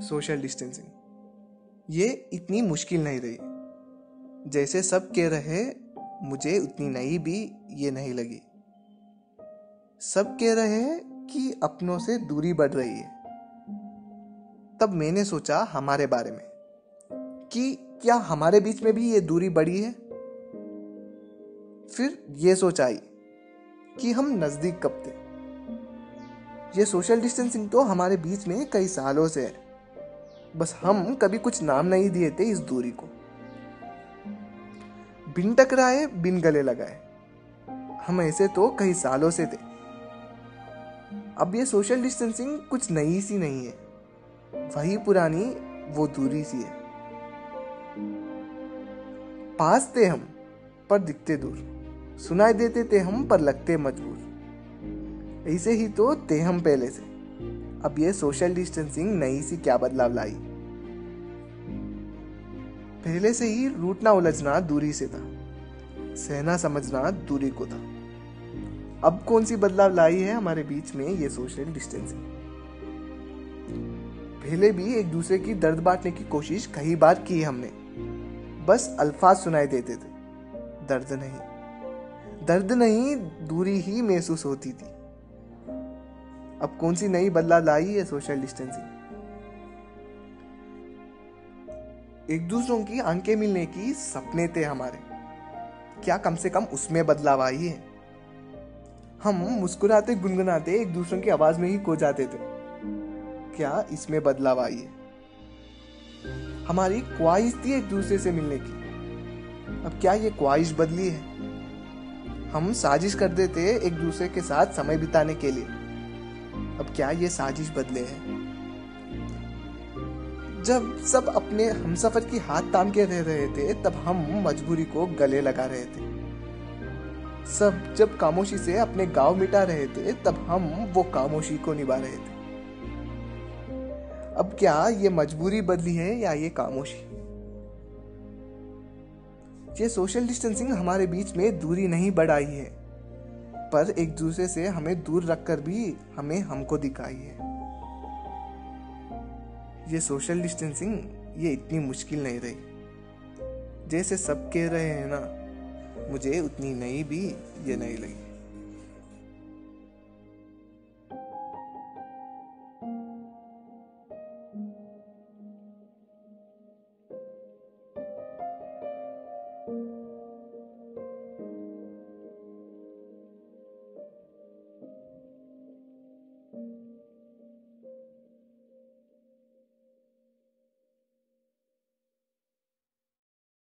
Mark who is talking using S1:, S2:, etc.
S1: Social distancing. ये इतनी मुश्किल नहीं रही। जैसे सब कह रहे मुझे उतनी नई भी ये नहीं लगी। सब कह रहे हैं कि अपनों से दूरी बढ़ रही है। तब मैंने सोचा हमारे बारे में, कि क्या हमारे बीच में भी ये दूरी बढ़ी है? फिर ये सोच आई कि हम नज़दीक कब थे। ये सोशल डिस्टेंसिंग तो हमारे बीच में कई सालों से है। बस हम कभी कुछ नाम नहीं दिए थे इस दूरी को। बिन टकराए, बिन गले लगाए। हम ऐसे तो कई सालों से थे। अब ये सोशल डिस्टेंसिंग कुछ नई सी नहीं है। वही पुरानी, वो दूरी सी है। पास थे हम, पर दिखते दूर। सुनाई देते थे हम, पर लगते मजबूर। ऐसे ही तो थे हम पहले से। अब ये सोशल डिस्टेंसिंग नई सी क्या बदलाव लाई? पहले से ही रूटना उलझना दूरी से था, सहना समझना दूरी को था। अब कौन सी बदलाव लाई है हमारे बीच में ये सोशल डिस्टेंसिंग पहले भी एक दूसरे की दर्द बांटने की कोशिश कई बार की हमने। बस अल्फाज सुनाई देते थे, दर्द नहीं। दर्द नहीं, दूरी ही महसूस होती थी। अब कौन सी नई बदलाव लाई है सोशल डिस्टेंसिंग एक दूसरों की आँखें मिलने की सपने थे हमारे। क्या कम से कम उसमें बदलाव आई है? हम मुस्कुराते, गुनगुनाते, एक दूसरों की आवाज़ में ही खो जाते थे। क्या इसमें बदलाव आई है? हमारी ख्वाहिश थी एक दूसरे से मिलने की। अब क्या ये ख्वाहिश बदली है? हम साजिश करते थे एक दूसरे के साथ समय बिताने के लिए। अब क्या ये साजिश बदले है? जब सब अपने हमसफर की हाथ ताम के रह रहे थे, तब हम मजबूरी को गले लगा रहे थे। सब जब खामोशी से अपने गाँव मिटा रहे थे, तब हम वो खामोशी को निभा रहे थे। अब क्या ये मजबूरी बदली है या ये खामोशी? ये सोशल डिस्टेंसिंग हमारे बीच में दूरी नहीं बढ़ाई है। पर एक दूसरे से हमें दूर रखकर भी हमें हमको दिखाई है। ये सोशल डिस्टेंसिंग ये इतनी मुश्किल नहीं रही। जैसे सब कह रहे हैं ना, मुझे उतनी नई भी ये नहीं लगी।